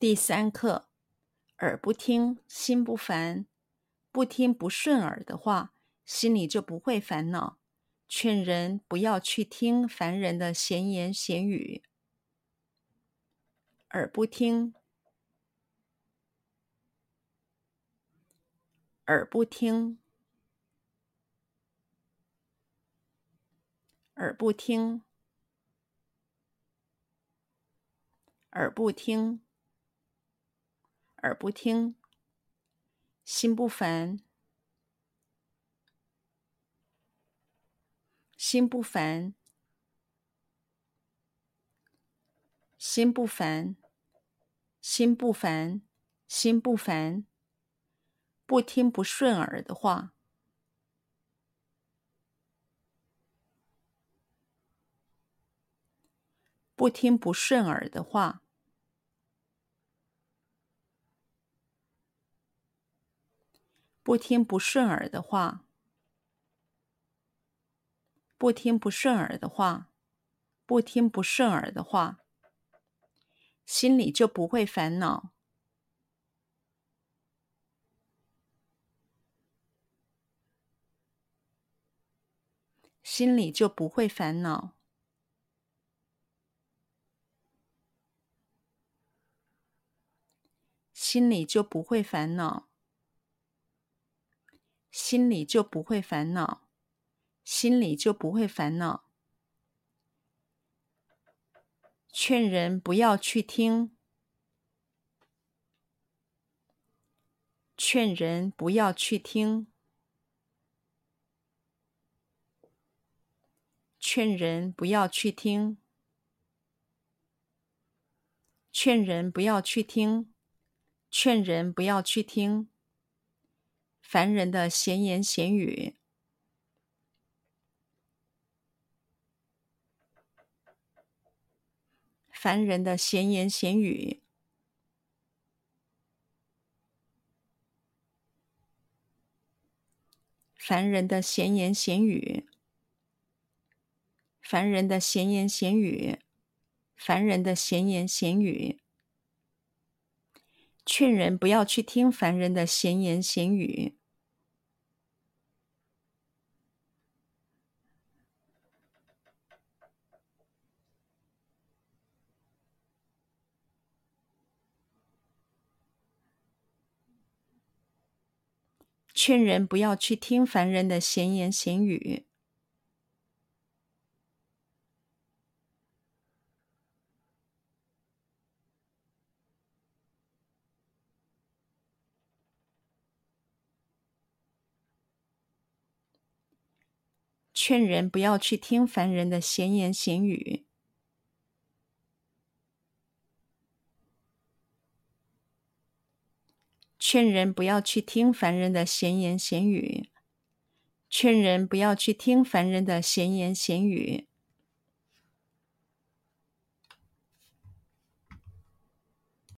第三课，耳不听，心不烦。不听不顺耳的话，心里就不会烦恼。劝人不要去听烦人的闲言闲语。耳不听，耳不听，耳不听，耳不听。耳不听，心不烦，心不烦，心不烦，心不烦，心不烦。不听不顺耳的话，不听不顺耳的话。不听不顺耳的话，不听不顺耳的话，不听不顺耳的话，心里就不会烦恼，心里就不会烦恼，心里就不会烦恼。心里就不会烦恼，心里就不会烦恼。劝人不要去听，劝人不要去听，劝人不要去听，劝人不要去听，劝人不要去听。凡人的闲言闲语，凡人的闲言闲语，凡人的闲言闲语，凡人的闲言闲语，凡人的闲言闲语，劝人不要去听凡人的闲言闲语。劝人不要去听凡人的闲言闲语。劝人不要去听凡人的闲言闲语。劝人不要去听凡人的闲言闲语，劝人不要去听凡人的闲言闲语。